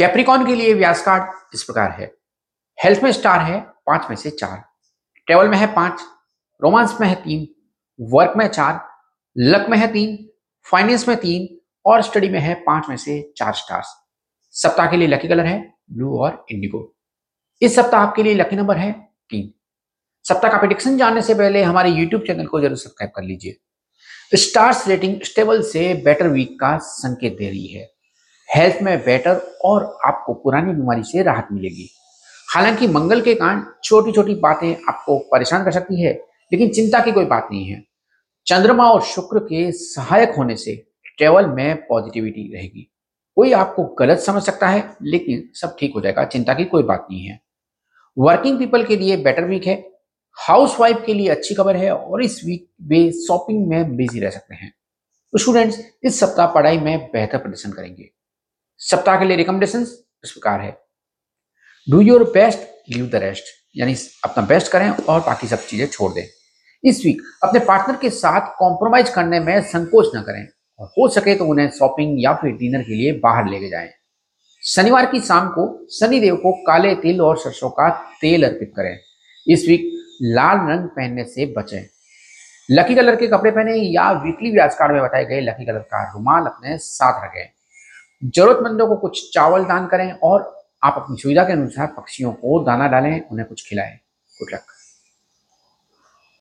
Capricorn के लिए व्यास card इस प्रकार है। हेल्थ में स्टार है, पाँच में से चार। ट्रेवल में है पाँच रोमांस में है तीन वर्क में चार लक में है तीन फाइनेंस में तीन और स्टडी में है पाँच में से चार स्टार्स सप्ताह के लिए लकी कलर है ब्लू और इंडिगो इस सप्ताह आपके लिए लकी नंबर है तीन। सप्ताह का प्रिडिक्शन जानने से पहले हमारे यूट्यूब चैनल को ज़रूर सब्सक्राइब कर लीजिए। स्टार्स रेटिंग स्टेबल से बेटर वीक का संकेत दे रही है। हेल्थ में बेटर और आपको पुरानी बीमारी से राहत मिलेगी। हालाँकि मंगल के कारण छोटी छोटी बातें आपको परेशान कर सकती है, लेकिन चिंता की कोई बात नहीं है। चंद्रमा और शुक्र के सहायक होने से ट्रेवल में पॉजिटिविटी रहेगी। कोई आपको गलत समझ सकता है, लेकिन सब ठीक हो जाएगा, चिंता की कोई बात नहीं है। वर्किंग पीपल के लिए बेटर वीक है हाउस वाइफ के लिए अच्छी खबर है और इस वीक वे शॉपिंग में बिज़ी रह सकते हैं। तो स्टूडेंट्स इस सप्ताह पढ़ाई में बेहतर प्रदर्शन करेंगे। सप्ताह के लिए रिकमेंडेशन इस प्रकार है। Do your best leave the rest यानी अपना बेस्ट करें और बाकी सब चीज़ें छोड़ दें। इस वीक अपने पार्टनर के साथ कॉम्प्रोमाइज करने में संकोच न करें और हो सके तो उन्हें शॉपिंग या फिर डिनर के लिए बाहर लेके जाएँ। शनिवार की शाम को शनिदेव को काले तिल और सरसों का तेल अर्पित करें। इस वीक लाल रंग पहनने से बचें। लकी कलर के कपड़े पहने या वीकली व्याज कार्ड में बताए गए लकी कलर का रुमाल अपने साथ रखें। जरूरतमंदों को कुछ चावल दान करें और आप अपनी सुविधा के अनुसार पक्षियों को दाना डालें, उन्हें कुछ खिलाएँ। Good luck